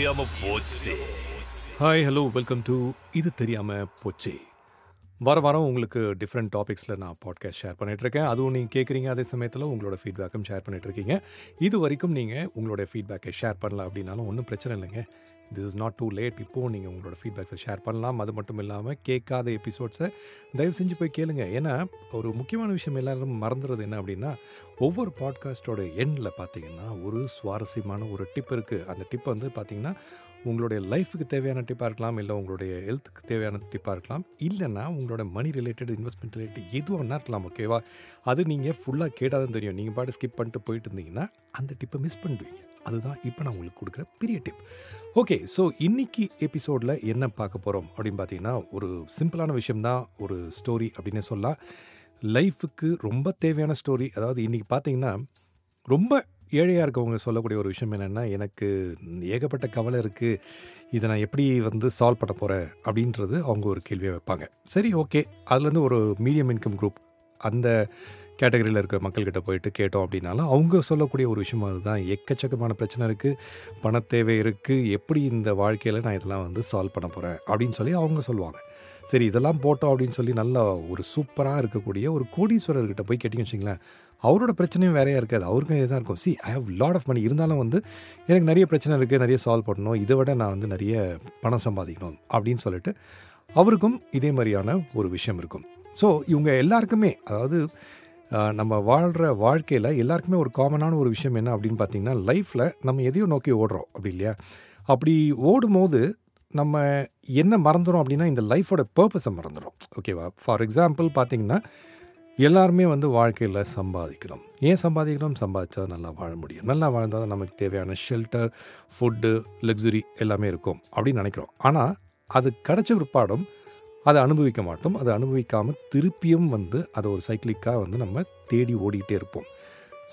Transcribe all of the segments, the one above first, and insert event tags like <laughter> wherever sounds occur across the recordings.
தெரியாம போச்சு. Hi hello welcome to இது தெரியாம போச்சு. வர வாரம் உங்களுக்கு டிஃப்ரெண்ட் டாபிக்ஸில் நான் பாட்காஸ்ட் ஷேர் பண்ணிகிட்ருக்கேன் அதுவும் நீங்கள் கேட்குறீங்க அதே சமயத்தில் உங்களோட ஃபீட்பேக்கும் ஷேர் பண்ணிகிட்ருக்கீங்க இது வரைக்கும் நீங்கள் உங்களோட ஃபீட்பேக்கை ஷேர் பண்ணலாம் அப்படின்னாலும் ஒன்றும் பிரச்சனை இல்லைங்க. This is not too late இப்போது நீங்கள் உங்களோட ஃபீட்பேக்ஸை ஷேர் பண்ணலாம். அது மட்டும் இல்லாமல் கேட்காத எபிசோட்ஸை தயவு செஞ்சு போய் கேளுங்க. ஏன்னா ஒரு முக்கியமான விஷயம் எல்லாரும் மறந்துடுறது என்ன அப்படின்னா ஒவ்வொரு பாட்காஸ்ட்டோட எண்டில் பார்த்தீங்கன்னா ஒரு சுவாரஸ்யமான ஒரு டிப் இருக்குது அந்த டிப் வந்து பார்த்திங்கன்னா உங்களுடைய லைஃபுக்கு தேவையான டிப்பாக இருக்கலாம் இல்லை உங்களுடைய ஹெல்த்துக்கு தேவையான டிப்பாக இருக்கலாம் இல்லைன்னா உங்களோட மணி ரிலேட்டட் இன்வெஸ்ட்மெண்ட் ரிலேட்டட் எதுவும் ஒன்றா இருக்கலாம் ஓகேவா அது நீங்கள் ஃபுல்லாக கேட்டால் தான் தெரியும். நீங்கள் பாட்டு ஸ்கிப் பண்ணிட்டு போயிட்டு இருந்தீங்கன்னா அந்த டிப்பை மிஸ் பண்ணிடுவீங்க. அதுதான் இப்போ நான் உங்களுக்கு கொடுக்குற பெரிய டிப் ஓகே ஸோ இன்னைக்கு எபிசோடில் என்ன பார்க்க போகிறோம் அப்படின்னு பார்த்தீங்கன்னா ஒரு சிம்பிளான விஷயம்தான் ஒரு ஸ்டோரி அப்படின்னு சொல்லலாம். லைஃபுக்கு ரொம்ப தேவையான ஸ்டோரி அதாவது இன்றைக்கி பார்த்தீங்கன்னா ரொம்ப ஏழையாக இருக்கவங்க சொல்லக்கூடிய ஒரு விஷயம் என்னென்னா எனக்கு ஏகப்பட்ட கவலை இருக்குது இதை நான் எப்படி வந்து சால்வ் பண்ண போகிறேன் அப்படின்றது அவங்க ஒரு கேள்வியை வைப்பாங்க. சரி ஓகே அதுலேருந்து ஒரு மீடியம் இன்கம் குரூப் அந்த கேட்டகரியில் இருக்க மக்கள்கிட்ட போயிட்டு கேட்டோம் அப்படின்னாலும் அவங்க சொல்லக்கூடிய ஒரு விஷயம் அதுதான். எக்கச்சக்கமான பிரச்சனை இருக்குது பணத்தேவை இருக்குது எப்படி இந்த வாழ்க்கையில் நான் இதெல்லாம் வந்து சால்வ் பண்ண போகிறேன் அப்படின்னு சொல்லி அவங்க சொல்லுவாங்க. சரி இதெல்லாம் போட்டோம் அப்படின்னு சொல்லி நல்லா ஒரு சூப்பராக இருக்கக்கூடிய ஒரு கோடீஸ்வரர்கிட்ட போய் கேட்டிங்க வச்சிங்களேன் அவரோட பிரச்சனையும் வேறையாக இருக்காது. அவருக்கும் இதாக இருக்கும். See I have lot of money இருந்தாலும் வந்து எனக்கு நிறைய பிரச்சனை இருக்குது நிறைய சால்வ் பண்ணணும். இதை விட நான் வந்து நிறைய பணம் சம்பாதிக்கணும் அப்படின்னு சொல்லிட்டு அவருக்கும் இதே மாதிரியான ஒரு விஷயம் இருக்கும். ஸோ இவங்க எல்லாருக்குமே அதாவது நம்ம வாழ்கிற வாழ்க்கையில் எல்லாருக்குமே ஒரு காமனான ஒரு விஷயம் என்ன அப்படின்னு பார்த்தீங்கன்னா லைஃப்பில் நம்ம எதையோ நோக்கி ஓடுறோம் அப்படி இல்லையா? அப்படி ஓடும்போது நம்ம என்ன மறந்துடும் அப்படின்னா இந்த லைஃபோட பர்பஸை மறந்துடும் ஓகேவா ஃபார் எக்ஸாம்பிள் பார்த்தீங்கன்னா எல்லாருமே வந்து வாழ்க்கையில் சம்பாதிக்கணும் ஏன் சம்பாதிக்கணும் சம்பாதிச்சா நல்லா வாழ முடியும். நல்லா வாழ்ந்தால் தான் நமக்கு தேவையான ஷெல்டர் ஃபுட்டு லக்ஸுரி எல்லாமே இருக்கும் அப்படின்னு நினைக்கிறோம். ஆனால் அது கிடைச்ச பிற்பாடும் அதை அனுபவிக்க மாட்டோம். அதை அனுபவிக்காமல் திருப்பியும் வந்து அதை ஒரு சைக்கிளிக்காக வந்து நம்ம தேடி ஓடிக்கிட்டே இருப்போம்.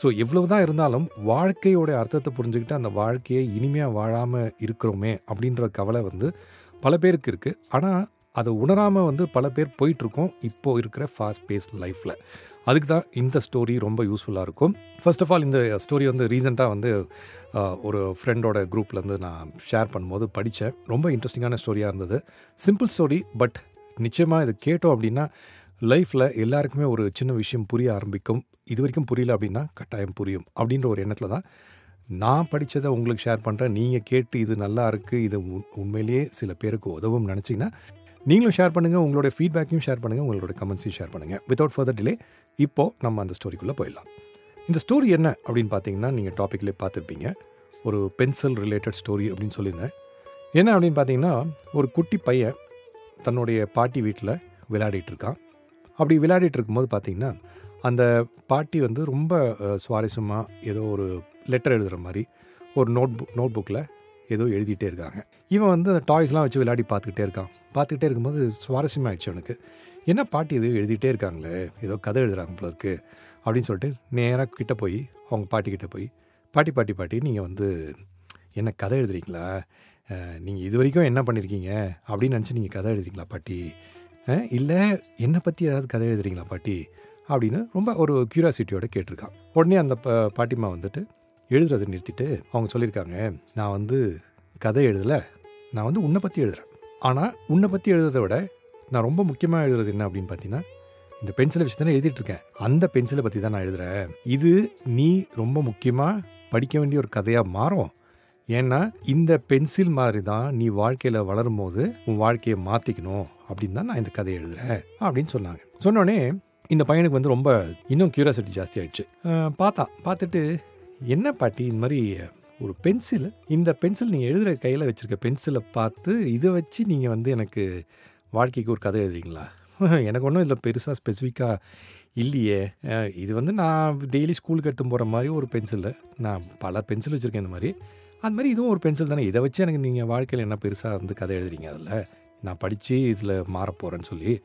ஸோ எவ்வளவு தான் இருந்தாலும் வாழ்க்கையோட அர்த்தத்தை புரிஞ்சுக்கிட்டு அந்த வாழ்க்கையை இனிமையாக வாழாமல் இருக்கிறோமே அப்படின்ற கவலை வந்து பல பேருக்கு இருக்குது ஆனால் அதை உணராமல் வந்து பல பேர் போயிட்டுருக்கோம் இப்போது இருக்கிற ஃபாஸ்ட் பேஸ் லைஃப்பில் அதுக்கு தான் இந்த ஸ்டோரி ரொம்ப யூஸ்ஃபுல்லாக இருக்கும். ஃபர்ஸ்ட் ஆஃப் ஆல் இந்த ஸ்டோரி வந்து ரீசெண்டாக வந்து ஒரு ஃப்ரெண்டோட குரூப்லேருந்து நான் ஷேர் பண்ணும்போது படித்தேன் ரொம்ப இன்ட்ரெஸ்டிங்கான ஸ்டோரியாக இருந்தது. சிம்பிள் ஸ்டோரி பட் நிச்சயமாக இது கேட்டோம் அப்படின்னா லைஃப்பில் எல்லாருக்குமே ஒரு சின்ன விஷயம் புரிய ஆரம்பிக்கும். இது வரைக்கும் புரியல அப்படின்னா கட்டாயம் புரியும் அப்படின்ற ஒரு எண்ணத்தில் தான் நான் படித்ததை உங்களுக்கு ஷேர் பண்ணுறேன் நீங்கள் கேட்டு இது நல்லா இருக்குது இது உண்- உண்மையிலேயே சில பேருக்கு உதவும் நினச்சிங்கன்னா நீங்களும் ஷேர் பண்ணுங்கள் உங்களோட ஃபீட்பேக்கையும் ஷேர் பண்ணுங்கள் உங்களோட கமெண்ட்ஸையும் ஷேர் பண்ணுங்கள் வித்தவுட் ஃபர்தர் டிலே இப்போது நம்ம அந்த ஸ்டோரிக்குள்ளே போயிடலாம். இந்த ஸ்டோரி என்ன அப்படின்னு பார்த்தீங்கன்னா நீங்கள் டாப்பிக்லேயே பார்த்துருப்பீங்க ஒரு பென்சில் ரிலேட்டட் ஸ்டோரி அப்படின்னு சொல்லியிருந்தேன். என்ன அப்படின்னு பார்த்தீங்கன்னா ஒரு குட்டி பையன் தன்னுடைய பாட்டி வீட்டில் விளையாடிட்டு இருக்கான். அப்படி விளையாடிட்டு இருக்கும்போது பார்த்தீங்கன்னா அந்த பாட்டி வந்து ரொம்ப சுவாரஸ்யமாக ஏதோ ஒரு லெட்டர் எழுதுகிற மாதிரி ஒரு நோட் புக் நோட் புக்கில் ஏதோ எழுதிட்டே இருக்காங்க. இவன் வந்து அந்த டாய்ஸ்லாம் வச்சு விளையாடி பார்த்துக்கிட்டே இருக்கான். பார்த்துக்கிட்டே இருக்கும்போது சுவாரஸ்யமாகிடுச்சு அவனுக்கு. என்ன பாட்டி இது? எழுதிட்டே இருக்காங்களே. ஏதோ கதை எழுதுகிறாங்க போல இருக்கு. அப்படின்னு சொல்லிட்டு நேராக கிட்டே போய் அவங்க பாட்டிக்கிட்ட போய் பாட்டி பாட்டி பாட்டி நீங்கள் வந்து என்ன கதை எழுதுறீங்களா? நீங்கள் இது வரைக்கும் என்ன பண்ணியிருக்கீங்க அப்படின்னு நினச்சி நீங்கள் கதை எழுதுறீங்களா பாட்டி? இல்லை என்னை பற்றி ஏதாவது கதை எழுதுறீங்களா பாட்டி? அப்படின்னு ரொம்ப ஒரு க்யூரியாசிட்டியோட கேட்டிருக்கான். உடனே அந்த பாட்டிமா வந்துட்டு எழுதுறதை நிறுத்திட்டு அவங்க சொல்லியிருக்காங்க நான் வந்து கதை எழுதலை நான் வந்து உன்னை பற்றி எழுதுகிறேன் ஆனால் உன்னை பற்றி எழுதுறதை விட நான் ரொம்ப முக்கியமாக எழுதுறது என்ன அப்படின்னு பார்த்தீங்கன்னா இந்த பென்சிலை வச்சு தானே எழுதிட்டு இருக்கேன். அந்த பென்சிலை பற்றி தான் நான் எழுதுகிறேன் இது நீ ரொம்ப முக்கியமாக படிக்க வேண்டிய ஒரு கதையாக மாறும். ஏன்னா இந்த பென்சில் மாதிரி தான் நீ வாழ்க்கையில் வளரும் போது உன் வாழ்க்கையை மாற்றிக்கணும் அப்படின்னு தான் நான் இந்த கதையை எழுதுகிறேன் அப்படின்னு சொன்னாங்க. சொன்னோடனே இந்த பையனுக்கு வந்து ரொம்ப இன்னும் கியூரியாசிட்டி ஜாஸ்தி ஆயிடுச்சு. பார்த்தா பார்த்தான். பார்த்துட்டு என்ன பாட்டி இந்த மாதிரி ஒரு பென்சில்? இந்த பென்சில் நீங்கள் எழுதுகிற கையில் வச்சுருக்க பென்சிலை பார்த்து இதை வச்சு நீங்கள் வந்து எனக்கு வாழ்க்கைக்கு ஒரு கதை எழுதுறீங்களா? <laughs> எனக்கு ஒன்றும் இதில் பெருசாக ஸ்பெசிஃபிக்காக இல்லையே. இது வந்து நான் டெய்லி ஸ்கூலுக்கு எடுத்து போகிற மாதிரி ஒரு பென்சில். நான் பல பென்சில் வச்சுருக்கேன் இந்த மாதிரி. அது மாதிரி இதுவும் ஒரு பென்சில் தானே. இதை வச்சு எனக்கு நீங்கள் வாழ்க்கையில் என்ன பெருசாக வந்து கதை எழுதுறீங்க அதில்? நான் படித்து இதில் மாறப் போகிறேன்னு சொல்லி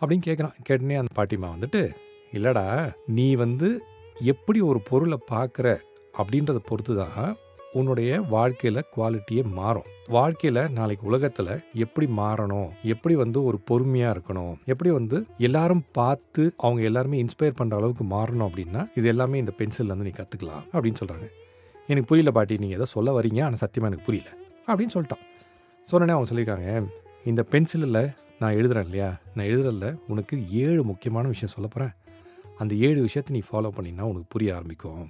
அப்படின்னு கேட்குறான். கேட்டனே அந்த பாட்டிமா வந்துட்டு இல்லைடா நீ வந்து எப்படி ஒரு பொருளை பார்க்குற அப்படின்றத பொறுத்து தான் உன்னுடைய வாழ்க்கையில் குவாலிட்டியே மாறும். வாழ்க்கையில் நாளைக்கு உலகத்தில் எப்படி மாறணும் எப்படி வந்து ஒரு பொறுமையாக இருக்கணும் எப்படி வந்து எல்லாரும் பார்த்து அவங்க எல்லாருமே இன்ஸ்பயர் பண்ணுற அளவுக்கு மாறணும் அப்படின்னா இது எல்லாமே இந்த பென்சில்ல வந்து நீ கற்றுக்கலாம் அப்படின்னு சொல்கிறாங்க எனக்கு புரியல பாட்டி நீங்கள் எதோ சொல்ல வரீங்க ஆனால் சத்தியமாக எனக்கு புரியல அப்படின்னு சொல்லிட்டான். சொன்னனே அவன் சொல்லியிருக்காங்க இந்த பென்சிலில் நான் எழுதுறேன் இல்லையா? நான் எழுதுறதில்ல உனக்கு ஏழு முக்கியமான விஷயம் சொல்ல போகிறேன் அந்த ஏழு விஷயத்தை நீ ஃபாலோ பண்ணினா உனக்கு புரிய ஆரம்பிக்கும்.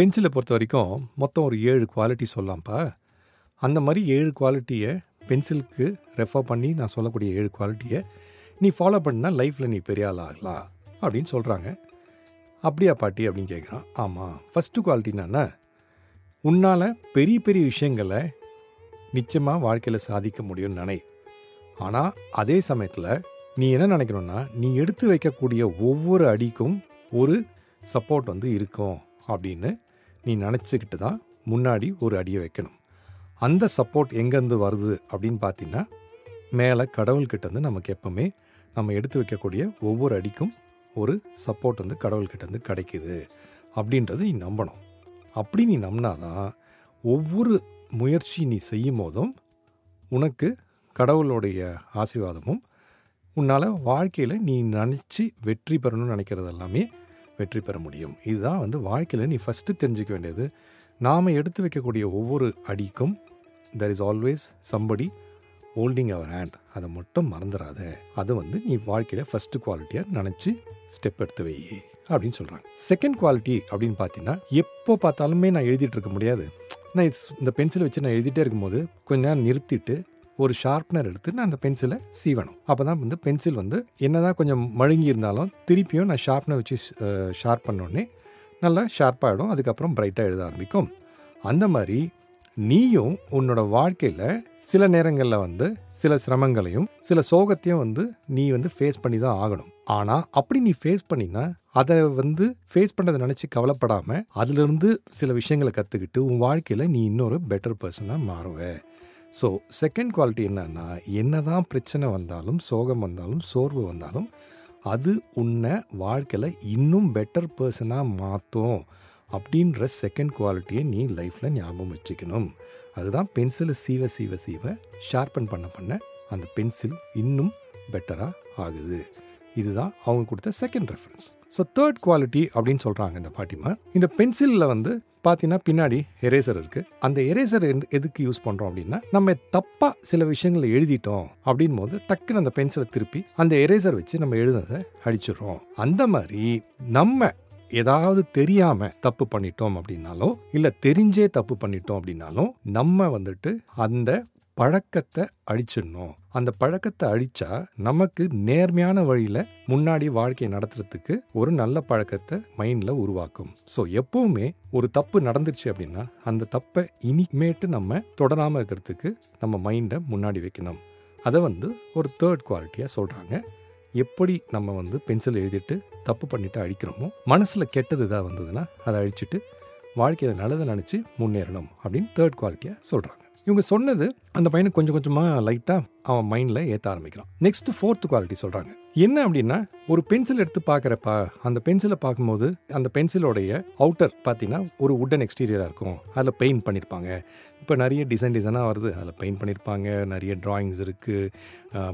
பென்சிலை பொறுத்த வரைக்கும் மொத்தம் ஒரு ஏழு குவாலிட்டி சொல்லலாம்ப்பா அந்த மாதிரி ஏழு குவாலிட்டியை பென்சிலுக்கு ரெஃபர் பண்ணி நான் சொல்லக்கூடிய ஏழு குவாலிட்டியை நீ ஃபாலோ பண்ணால் லைஃப்பில் நீ பெரிய ஆள் ஆகலாம் அப்படின்னு சொல்கிறாங்க அப்படியா பாட்டி அப்படின்னு கேட்குறான் ஆமாம் ஃபஸ்ட்டு குவாலிட்டி என்னென்ன உன்னால் பெரிய பெரிய விஷயங்களை நிச்சயமாக வாழ்க்கையில் சாதிக்க முடியும்னு நினை. ஆனால் அதே சமயத்தில் நீ என்ன நினைக்கணும்னா நீ எடுத்து வைக்கக்கூடிய ஒவ்வொரு அடிக்கும் ஒரு சப்போர்ட் வந்து இருக்கும் அப்படின்னு நீ நினச்சிக்கிட்டு தான் முன்னாடி ஒரு அடியை வைக்கணும். அந்த சப்போர்ட் எங்கேருந்து வருது அப்படின்னு பார்த்தீங்கன்னா மேலே கடவுள்கிட்டேருந்து நமக்கு எப்பவுமே நம்ம எடுத்து வைக்கக்கூடிய ஒவ்வொரு அடிக்கும் ஒரு சப்போர்ட் வந்து கடவுள்கிட்டேருந்து கிடைக்குது அப்படின்றது நீ நம்பணும். அப்படி நீ நம்பினாதான் ஒவ்வொரு முயற்சி நீ செய்யும் போதும் உனக்கு கடவுளுடைய ஆசீர்வாதமும் உன்னால் வாழ்க்கையில் நீ நினச்சி வெற்றி பெறணும்னு நினைக்கிறது எல்லாமே வெற்றி பெற முடியும். இதுதான் வந்து வாழ்க்கையில் நீ ஃபஸ்ட்டு தெரிஞ்சுக்க வேண்டியது. நாம் எடுத்து வைக்கக்கூடிய ஒவ்வொரு அடிக்கும் there is always somebody holding our hand அதை மட்டும் மறந்துடாத அது வந்து நீ வாழ்க்கையில் ஃபஸ்ட்டு குவாலிட்டியாக நினச்சி ஸ்டெப் எடுத்து வை அப்படின்னு சொல்கிறாங்க செகண்ட் குவாலிட்டி அப்படின்னு பார்த்தீங்கன்னா எப்போ பார்த்தாலுமே நான் எழுதிட்டு இருக்க முடியாது. நான் இந்த பென்சிலை வச்சு நான் எழுதிட்டே இருக்கும்போது கொஞ்ச நேரம் நிறுத்திட்டு ஒரு ஷார்ப்னர் எடுத்து நான் அந்த பென்சிலை சீவணும். அப்போ தான் வந்து பென்சில் வந்து என்னதான் கொஞ்சம் மழுங்கி இருந்தாலும் திருப்பியும் நான் ஷார்ப்னர் வச்சு ஷார்ப் பண்ணோடனே நல்லா ஷார்ப்பாகிடும் அதுக்கப்புறம் பிரைட்டாக எழுத ஆரம்பிக்கும். அந்த மாதிரி நீயும் உன்னோட வாழ்க்கையில் சில நேரங்களில் வந்து சில சிரமங்களையும் சில சோகத்தையும் வந்து நீ வந்து ஃபேஸ் பண்ணி தான் ஆகணும். ஆனால் அப்படி நீ ஃபேஸ் பண்ணினா அதை வந்து ஃபேஸ் பண்ணதை நினச்சி கவலைப்படாமல் அதிலிருந்து சில விஷயங்களை கற்றுக்கிட்டு உன் வாழ்க்கையில் நீ இன்னொரு பெட்டர் பர்சனாக மாறுவ. ஸோ செகண்ட் குவாலிட்டி என்னன்னா என்னதான் பிரச்சனை வந்தாலும் சோகம் வந்தாலும் சோர்வு வந்தாலும் அது உன்னை வாழ்க்கையில் இன்னும் பெட்டர் பர்சனாக மாற்றும் அப்படின்ற செகண்ட் குவாலிட்டியை நீ லைஃப்பில் ஞாபகம் வச்சுக்கணும். அதுதான் பென்சிலை சீவ சீவ சீவ ஷார்பன் பண்ண பண்ண அந்த பென்சில் இன்னும் பெட்டராக ஆகுது. இதுதான் அவங்க கொடுத்த second reference so third quality அப்படின்னு சொல்கிறாங்க இந்த பாட்டிமா இந்த பென்சிலில் வந்து பார்த்தீங்கன்னா பின்னாடி எரேசர் இருக்குது அந்த எரேசர் எதுக்கு யூஸ் பண்ணுறோம் அப்படின்னா நம்ம தப்பாக சில விஷயங்களை எழுதிட்டோம் அப்படின் போது டக்குன்னு அந்த பென்சிலை திருப்பி அந்த எரேசர் வச்சு நம்ம எழுதுனதை அடிச்சிடுறோம். அந்த மாதிரி நம்ம ஏதாவது தெரியாம தப்பு பண்ணிட்டோம் அப்படின்னாலும் இல்ல தெரிஞ்சே தப்பு பண்ணிட்டோம் அப்படின்னாலும் நம்ம வந்துட்டு அந்த பழக்கத்தை அழிச்சிடணும். அந்த பழக்கத்தை அழிச்சா நமக்கு நேர்மையான வழியில முன்னாடி வாழ்க்கையை நடத்துறதுக்கு ஒரு நல்ல பழக்கத்தை மைண்ட்ல உருவாக்கும். ஸோ எப்பவுமே ஒரு தப்பு நடந்துருச்சு அப்படின்னா அந்த தப்பை இனிமேட்டு நம்ம தொடராம இருக்கிறதுக்கு நம்ம மைண்டை முன்னாடி வைக்கணும். அதை வந்து ஒரு தேர்ட் குவாலிட்டியாக சொல்கிறாங்க எப்படி நம்ம வந்து பென்சில் எழுதிட்டு தப்பு பண்ணிட்டு அழிக்கிறோமோ மனசில் கெட்டது இதாக வந்ததுன்னா அதை அழிச்சிட்டு வாழ்க்கையில் நல்லதை நினச்சி முன்னேறணும் அப்படின்னு தேர்ட் குவாலிட்டியாக சொல்கிறாங்க இவங்க சொன்னது அந்த பையனுக்கு கொஞ்சம் கொஞ்சமாக லைட்டாக அவன் மைண்டில் ஏற்ற ஆரம்பிக்கிறான். நெக்ஸ்ட் ஃபோர்த் குவாலிட்டி சொல்கிறாங்க என்ன அப்படின்னா ஒரு பென்சில் எடுத்து பார்க்குறப்ப அந்த பென்சிலை பார்க்கும்போது அந்த பென்சிலோடைய அவுட்டர் பார்த்தீங்கன்னா ஒரு உட்டன் எக்ஸ்டீரியராக இருக்கும். அதில் பெயிண்ட் பண்ணியிருப்பாங்க இப்போ நிறைய டிசைன் டிசைனாக வருது. அதில் பெயிண்ட் பண்ணியிருப்பாங்க நிறைய ட்ராயிங்ஸ் இருக்குது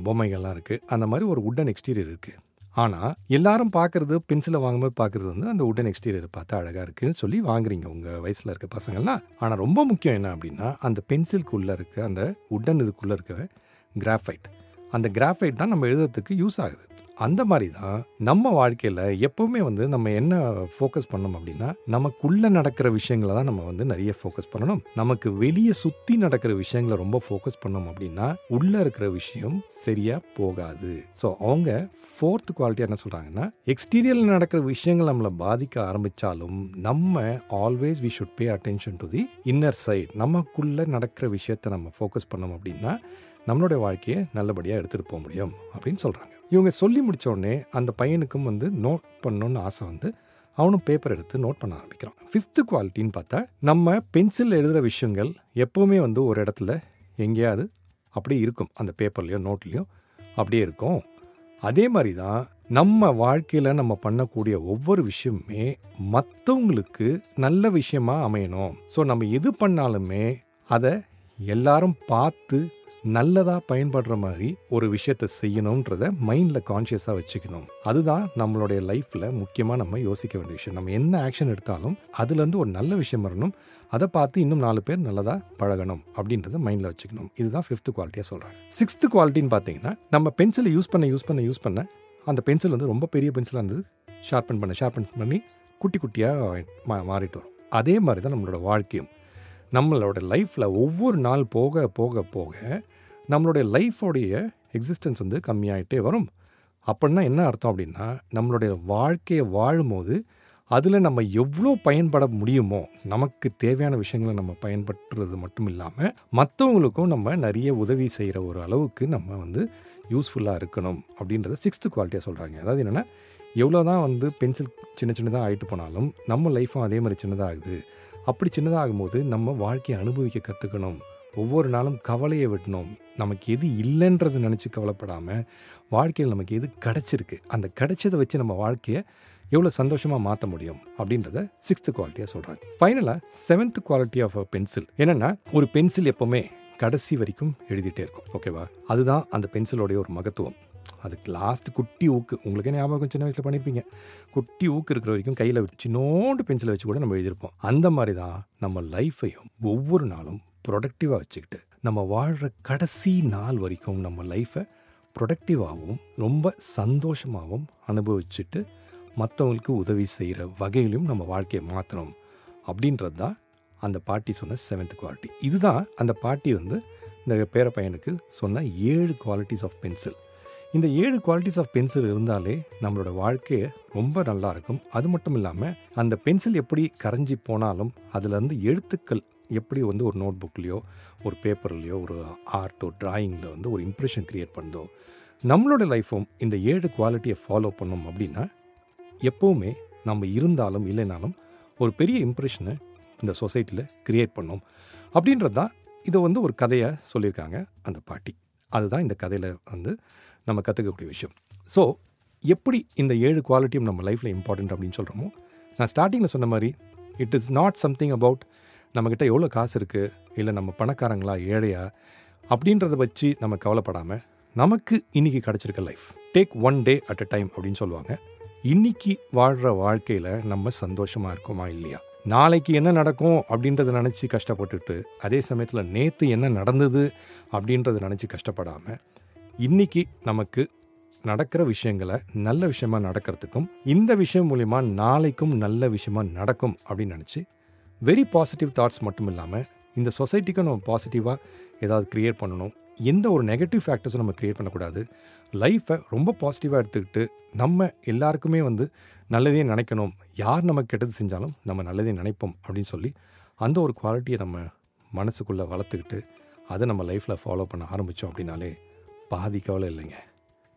பொம்மைகள்லாம் இருக்குது அந்த மாதிரி ஒரு உட்டன் எக்ஸ்டீரியர் இருக்குது ஆனால் எல்லாரும் பார்க்குறது பென்சிலை வாங்கும்போது பார்க்குறது வந்து அந்த உட்டன் எக்ஸ்டீரியர் பார்த்தா அழகாக இருக்குன்னு சொல்லி வாங்குறீங்க உங்கள் வயசில் இருக்க பசங்கள்லாம். ஆனால் ரொம்ப முக்கியம் என்ன அப்படின்னா அந்த பென்சிலுக்குள்ளே இருக்க அந்த உடன் இதுக்குள்ளே இருக்க கிராஃபைட் அந்த கிராஃபைட் தான் நம்ம எழுதுறதுக்கு யூஸ் ஆகுது. அந்த மாதிரி தான் நம்ம வாழ்க்கையில் எப்போவுமே வந்து நம்ம என்ன ஃபோக்கஸ் பண்ணணும் அப்படின்னா நமக்குள்ளே நடக்கிற விஷயங்களை தான் நம்ம வந்து நிறைய ஃபோக்கஸ் பண்ணணும். நமக்கு வெளியே சுற்றி நடக்கிற விஷயங்களை ரொம்ப ஃபோக்கஸ் பண்ணோம் அப்படின்னா உள்ளே இருக்கிற விஷயம் சரியாக போகாது. ஸோ அவங்க ஃபோர்த் குவாலிட்டி என்ன சொல்கிறாங்கன்னா எக்ஸ்டீரியரில் நடக்கிற விஷயங்கள் நம்மளை பாதிக்க ஆரம்பித்தாலும் நம்ம always we should pay attention to the inner side நமக்குள்ளே நடக்கிற விஷயத்தை நம்ம ஃபோக்கஸ் பண்ணோம் அப்படின்னா நம்மளுடைய வாழ்க்கையை நல்லபடியாக எடுத்துகிட்டு போக முடியும் அப்படின்னு சொல்கிறாங்க இவங்க சொல்லி முடித்த உடனே அந்த பையனுக்கும் வந்து நோட் பண்ணணும்னு ஆசை வந்து அவனும் பேப்பர் எடுத்து நோட் பண்ண ஆரம்பிக்கிறான். ஃபிஃப்த்து குவாலிட்டின்னு பார்த்தா நம்ம பென்சில் எழுதுகிற விஷயங்கள் எப்போவுமே வந்து ஒரு இடத்துல எங்கேயாவது அப்படியே இருக்கும். அந்த பேப்பர்லேயோ நோட்லேயோ அப்படியே இருக்கும். அதே மாதிரி தான் நம்ம வாழ்க்கையில் நம்ம பண்ணக்கூடிய ஒவ்வொரு விஷயமுமே மற்றவங்களுக்கு நல்ல விஷயமாக அமையணும். ஸோ நம்ம எது பண்ணாலுமே அதை எல்லாரும் பார்த்து நல்லதாக பயன்படுற மாதிரி ஒரு விஷயத்தை செய்யணுன்றத மைண்டில் கான்ஷியஸாக வச்சுக்கணும். அதுதான் நம்மளுடைய லைஃப்பில் முக்கியமாக நம்ம யோசிக்க வேண்டிய விஷயம். நம்ம என்ன ஆக்ஷன் எடுத்தாலும் அதுலேருந்து ஒரு நல்ல விஷயம் வரணும். அதை பார்த்து இன்னும் நாலு பேர் நல்லதாக பழகணும் அப்படின்றத மைண்டில் வச்சுக்கணும். இதுதான் ஃபிஃப்த் குவாலிட்டியாக சொல்கிறாங்க சிக்ஸ்த்து குவாலிட்டின்னு பார்த்தீங்கன்னா நம்ம பென்சிலை யூஸ் பண்ண யூஸ் பண்ண யூஸ் பண்ண அந்த பென்சில் வந்து ரொம்ப பெரிய பென்சிலாக இருந்தது. ஷார்பன் பண்ண ஷார்ப்பன் பண்ணி குட்டி குட்டியாக மா மாறிட்டு வரும். அதே மாதிரி தான் நம்மளோட வாழ்க்கையும். நம்மளோட லைஃப்பில் ஒவ்வொரு நாள் போக போக போக நம்மளுடைய லைஃபோடைய எக்ஸிஸ்டன்ஸ் வந்து கம்மியாகிட்டே வரும். அப்படின்னா என்ன அர்த்தம் அப்படின்னா நம்மளுடைய வாழ்க்கையை வாழும்போது அதில் நம்ம எவ்வளோ பயன்பட முடியுமோ நமக்கு தேவையான விஷயங்களை நம்ம பயன்படுத்துறது மட்டும் இல்லாமல் மற்றவங்களுக்கும் நம்ம நிறைய உதவி செய்கிற ஒரு அளவுக்கு நம்ம வந்து யூஸ்ஃபுல்லாக இருக்கணும் அப்படின்றத சிக்ஸ்த்து குவாலிட்டியாக சொல்கிறாங்க அதாவது என்னென்னா எவ்வளோ தான் வந்து பென்சில் சின்ன சின்னதாக ஆகிட்டு போனாலும் நம்ம லைஃப்பும் அதே மாதிரி சின்னதாக ஆகுது. அப்படி சின்னதாகும்போது நம்ம வாழ்க்கையை அனுபவிக்க கற்றுக்கணும் ஒவ்வொரு நாளும் கவலையை விட்டணும். நமக்கு எது இல்லைன்றதை நினச்சி கவலைப்படாமல் வாழ்க்கையில் நமக்கு எது கிடச்சிருக்கு? அந்த கிடைச்சதை வச்சு நம்ம வாழ்க்கையை எவ்வளோ சந்தோஷமாக மாற்ற முடியும்? அப்படின்றத சிக்ஸ்த்து குவாலிட்டியாக சொல்கிறாங்க ஃபைனலாக seventh quality of a pencil என்னென்னா ஒரு பென்சில் எப்போவுமே கடைசி வரைக்கும் எழுதிட்டே இருக்கும். ஓகேவா அதுதான் அந்த பென்சிலோடைய ஒரு மகத்துவம். அதுக்கு லாஸ்ட் குட்டி ஊக்கு. உங்களுக்கே ஞாபகம் சின்ன வயசில் பண்ணியிருப்பீங்க குட்டி ஊக்கு இருக்கிற வரைக்கும் கையில் சின்னோண்டு பென்சிலை வச்சு கூட நம்ம எழுதியிருப்போம். அந்த மாதிரி தான் நம்ம லைஃப்பையும் ஒவ்வொரு நாளும் ப்ரொடக்டிவாக வச்சுக்கிட்டு நம்ம வாழ்கிற கடைசி நாள் வரைக்கும் நம்ம லைஃப்பை ப்ரொடக்டிவாகவும் ரொம்ப சந்தோஷமாகவும் அனுபவிச்சுட்டு மற்றவங்களுக்கு உதவி செய்கிற வகையிலும் நம்ம வாழ்க்கையை மாற்றணும் அப்படின்றது தான் அந்த பாட்டி சொன்ன செவன்த் குவாலிட்டி இதுதான் அந்த பாட்டி வந்து இந்த பேர பையனுக்கு சொன்ன ஏழு குவாலிட்டிஸ் ஆஃப் பென்சில் இந்த ஏழு குவாலிட்டிஸ் ஆஃப் பென்சில் இருந்தாலே நம்மளோட வாழ்க்கையை ரொம்ப நல்லா இருக்கும். அது மட்டும் இல்லாமல் அந்த பென்சில் எப்படி கரைஞ்சி போனாலும் அதுலேருந்து எழுத்துக்கள் எப்படி வந்து ஒரு நோட் புக்லேயோ ஒரு பேப்பர்லேயோ ஒரு ஆர்ட்டோ டிராயிங்கில் வந்து ஒரு இம்ப்ரெஷன் க்ரியேட் பண்ணுதோ நம்மளோட லைஃப்பும் இந்த ஏழு குவாலிட்டியை ஃபாலோ பண்ணோம் அப்படின்னா எப்போவுமே நம்ம இருந்தாலும் இல்லைனாலும் ஒரு பெரிய இம்ப்ரெஷனை இந்த சொசைட்டியில் க்ரியேட் பண்ணோம். அப்படின்றது தான் இதை வந்து ஒரு கதையை சொல்லியிருக்காங்க அந்த பாட்டி. அதுதான் இந்த கதையில் வந்து நம்ம கற்றுக்கக்கூடிய விஷயம். ஸோ எப்படி இந்த ஏழு குவாலிட்டியும் நம்ம லைஃப்பில் இம்பார்ட்டண்ட் அப்படின்னு சொல்கிறோமோ நான் ஸ்டார்டிங்கில் சொன்ன மாதிரி it is not something about நம்மக்கிட்ட எவ்வளோ காசு இருக்குது இல்லை நம்ம பணக்காரங்களா ஏழையா அப்படின்றத வச்சு நம்ம கவலைப்படாமல் நமக்கு இன்றைக்கி கிடச்சிருக்க life take one day at a time அப்படின்னு சொல்லுவாங்க. இன்னைக்கு வாழ்கிற வாழ்க்கையில் நம்ம சந்தோஷமாக இருக்கோமா இல்லையா? நாளைக்கு என்ன நடக்கும் அப்படின்றத நினச்சி கஷ்டப்பட்டுட்டு அதே சமயத்தில் நேற்று என்ன நடந்தது அப்படின்றத நினச்சி கஷ்டப்படாமல் இன்னைக்கு நமக்கு நடக்கிற விஷயங்களை நல்ல விஷயமா நடக்கிறதுக்கும் இந்த விஷயம் மூலிமா நாளைக்கும் நல்ல விஷயமா நடக்கும் அப்படின்னு நினச்சி வெரி பாசிட்டிவ் தாட்ஸ் மட்டும் இல்லாமல் இந்த சொசைட்டிக்கும் நம்ம பாசிட்டிவாக ஏதாவது க்ரியேட் பண்ணணும் எந்த ஒரு நெகட்டிவ் ஃபேக்டர்ஸும் நம்ம க்ரியேட் பண்ணக்கூடாது லைஃப்பை ரொம்ப பாசிட்டிவாக எடுத்துக்கிட்டு நம்ம எல்லாருக்குமே வந்து நல்லதே நினைக்கணும் யார் நம்ம கெட்டது செஞ்சாலும் நம்ம நல்லதே நினைப்போம் அப்படின்னு சொல்லி அந்த ஒரு குவாலிட்டியை நம்ம மனசுக்குள்ளே வளர்த்துக்கிட்டு அதை நம்ம லைஃப்பில் ஃபாலோ பண்ண ஆரம்பித்தோம் அப்படின்னாலே பாதி கவலை இல்லைங்க.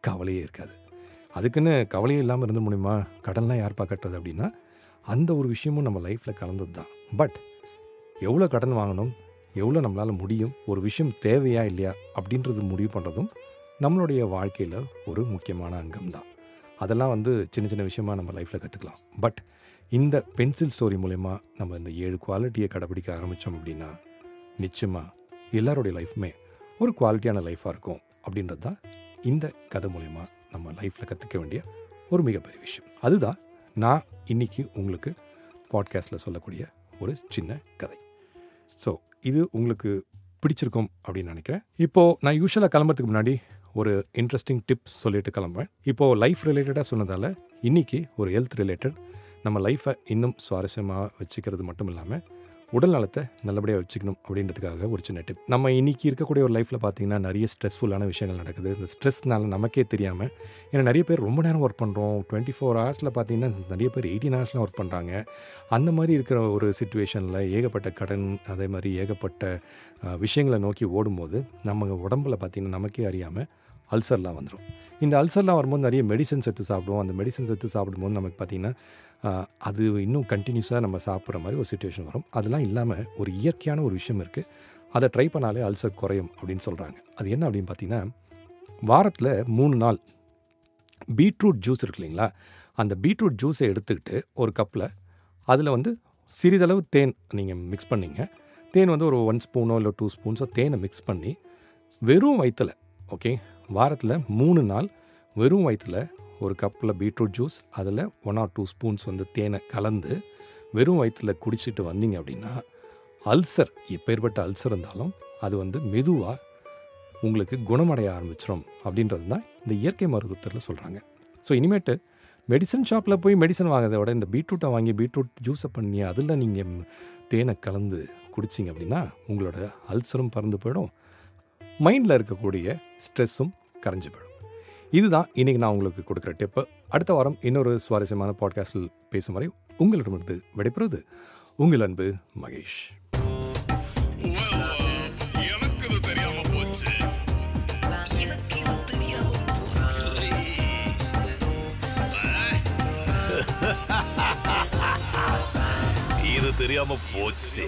கவலையே இருக்காது. அதுக்குன்னு கவலையே இல்லாமல் இருந்த முடியுமா கடன்லாம் யார் பார்க்கறது அப்படின்னா அந்த ஒரு விஷயமும் நம்ம லைஃப்பில் கலந்தது தான். பட் எவ்வளோ கடன் வாங்கணும் எவ்வளோ நம்மளால் முடியும் ஒரு விஷயம் தேவையா இல்லையா அப்படின்றது முடிவு பண்ணுறதும் நம்மளுடைய வாழ்க்கையில் ஒரு முக்கியமான அங்கம் தான். அதெல்லாம் வந்து சின்ன சின்ன விஷயமாக நம்ம லைஃப்பில் கற்றுக்கலாம் பட் இந்த பென்சில் ஸ்டோரி மூலயமா நம்ம இந்த ஏழு குவாலிட்டியை கடைபிடிக்க ஆரம்பித்தோம் அப்படின்னா நிச்சயமாக எல்லாருடைய லைஃப்புமே ஒரு குவாலிட்டியான லைஃப்பாக இருக்கும். அப்படின்றது தான் இந்த கதை மூலயமா நம்ம லைஃப்பில் கற்றுக்க வேண்டிய ஒரு மிகப்பெரிய விஷயம். அதுதான் நான் இன்னைக்கு உங்களுக்கு பாட்காஸ்ட்டில் சொல்லக்கூடிய ஒரு சின்ன கதை. ஸோ இது உங்களுக்கு பிடிச்சிருக்கும் அப்படின்னு நினைக்கிறேன். இப்போது நான் யூஸ்வலாக கிளம்புறதுக்கு முன்னாடி ஒரு இன்ட்ரெஸ்டிங் டிப் சொல்லிட்டு கிளம்புவேன் இப்போது லைஃப் ரிலேட்டடாக சொன்னதால் இன்றைக்கி ஒரு ஹெல்த் ரிலேட்டட் நம்ம லைஃப்பை இன்னும் சுவாரஸ்யமாக வச்சுக்கிறது மட்டும் இல்லாமல் உடல் நலத்தை நல்லபடியாக வச்சுக்கணும் அப்படின்றதுக்காக ஒரு சின்ன டிப் நம்ம இன்றைக்கி இருக்கக்கூடிய ஒரு லைஃப்பில் பார்த்தீங்கன்னா நிறைய ஸ்ட்ரெஸ்ஃபுல்லான விஷயங்கள் நடக்குது. இந்த ஸ்ட்ரெஸ்னால நமக்கே தெரியாமல் ஏன்னா நிறைய பேர் ரொம்ப நேரம் ஒர்க் பண்ணுறோம் டுவெண்ட்டி ஃபோர் ஹவர்ஸில் பார்த்தீங்கன்னா நிறைய பேர் எயிட்டீன் ஹவர்ஸ்லாம் ஒர்க் பண்ணுறாங்க அந்த மாதிரி இருக்கிற ஒரு சுச்சுவேஷனில் ஏகப்பட்ட கடன் அதே மாதிரி ஏகப்பட்ட விஷயங்களை நோக்கி ஓடும்போது நம்ம உடம்புல பார்த்திங்கன்னா நமக்கே அறியாமல் அல்சர்லாம் வந்துடும் இந்த அல்சர்லாம் வரும்போது நிறைய மெடிசன்ஸ் எடுத்து சாப்பிடுவோம். அந்த மெடிசன்ஸ் எடுத்து சாப்பிடும்போது நமக்கு பார்த்திங்கன்னா அது இன்னும் கண்டினியூஸாக நம்ம சாப்பிட்ற மாதிரி ஒரு சுச்சுவேஷன் வரும். அதெல்லாம் இல்லாமல் ஒரு இயற்கையான ஒரு விஷயம் இருக்குது அதை ட்ரை பண்ணாலே அல்சர் குறையும் அப்படின்னு சொல்கிறாங்க அது என்ன அப்படின்னு பார்த்தீங்கன்னா வாரத்தில் மூணு நாள் பீட்ரூட் ஜூஸ் இருக்கு இல்லைங்களா? அந்த பீட்ரூட் ஜூஸை எடுத்துக்கிட்டு ஒரு கப்பில் அதில் வந்து சிறிதளவு தேன் நீங்கள் மிக்ஸ் பண்ணீங்க. தேன் வந்து ஒரு ஒன் ஸ்பூனோ இல்லை டூ ஸ்பூன்ஸோ தேனை மிக்ஸ் பண்ணி வெறும் வயிற்றில் ஓகே வாரத்தில் மூணு நாள் வெறும் வயிற்றில் ஒரு கப்பில் பீட்ரூட் ஜூஸ் அதில் ஒன் ஆர் டூ ஸ்பூன்ஸ் வந்து தேனை கலந்து வெறும் வயிற்றில் குடிச்சிட்டு வந்தீங்க அப்படின்னா அல்சர் எப்பேற்பட்ட அல்சர் இருந்தாலும் அது வந்து மெதுவாக உங்களுக்கு குணமடைய ஆரம்பிச்சிடும் அப்படின்றது தான் இந்த இயற்கை மருத்துவத்தில் சொல்கிறாங்க ஸோ இனிமேட்டு மெடிசன் ஷாப்பில் போய் மெடிசன் வாங்குறத விட இந்த பீட்ரூட்டை வாங்கி பீட்ரூட் ஜூஸை பண்ணி அதில் நீங்கள் தேனை கலந்து குடிச்சிங்க அப்படின்னா உங்களோட அல்சரும் பறந்து போயிடும். மைண்டில் இருக்கக்கூடிய ஸ்ட்ரெஸ்ஸும் கரைஞ்சு போயிடும். இதுதான் இன்றைக்கி நான் உங்களுக்கு கொடுக்குற டிப்பு அடுத்த வாரம் இன்னொரு சுவாரஸ்யமான பாட்காஸ்டில் பேசும் வரை உங்களிடமிருந்து விடைபெறுவது உங்கள் அன்பு மகேஷ். இது இது தெரியாம போச்சு.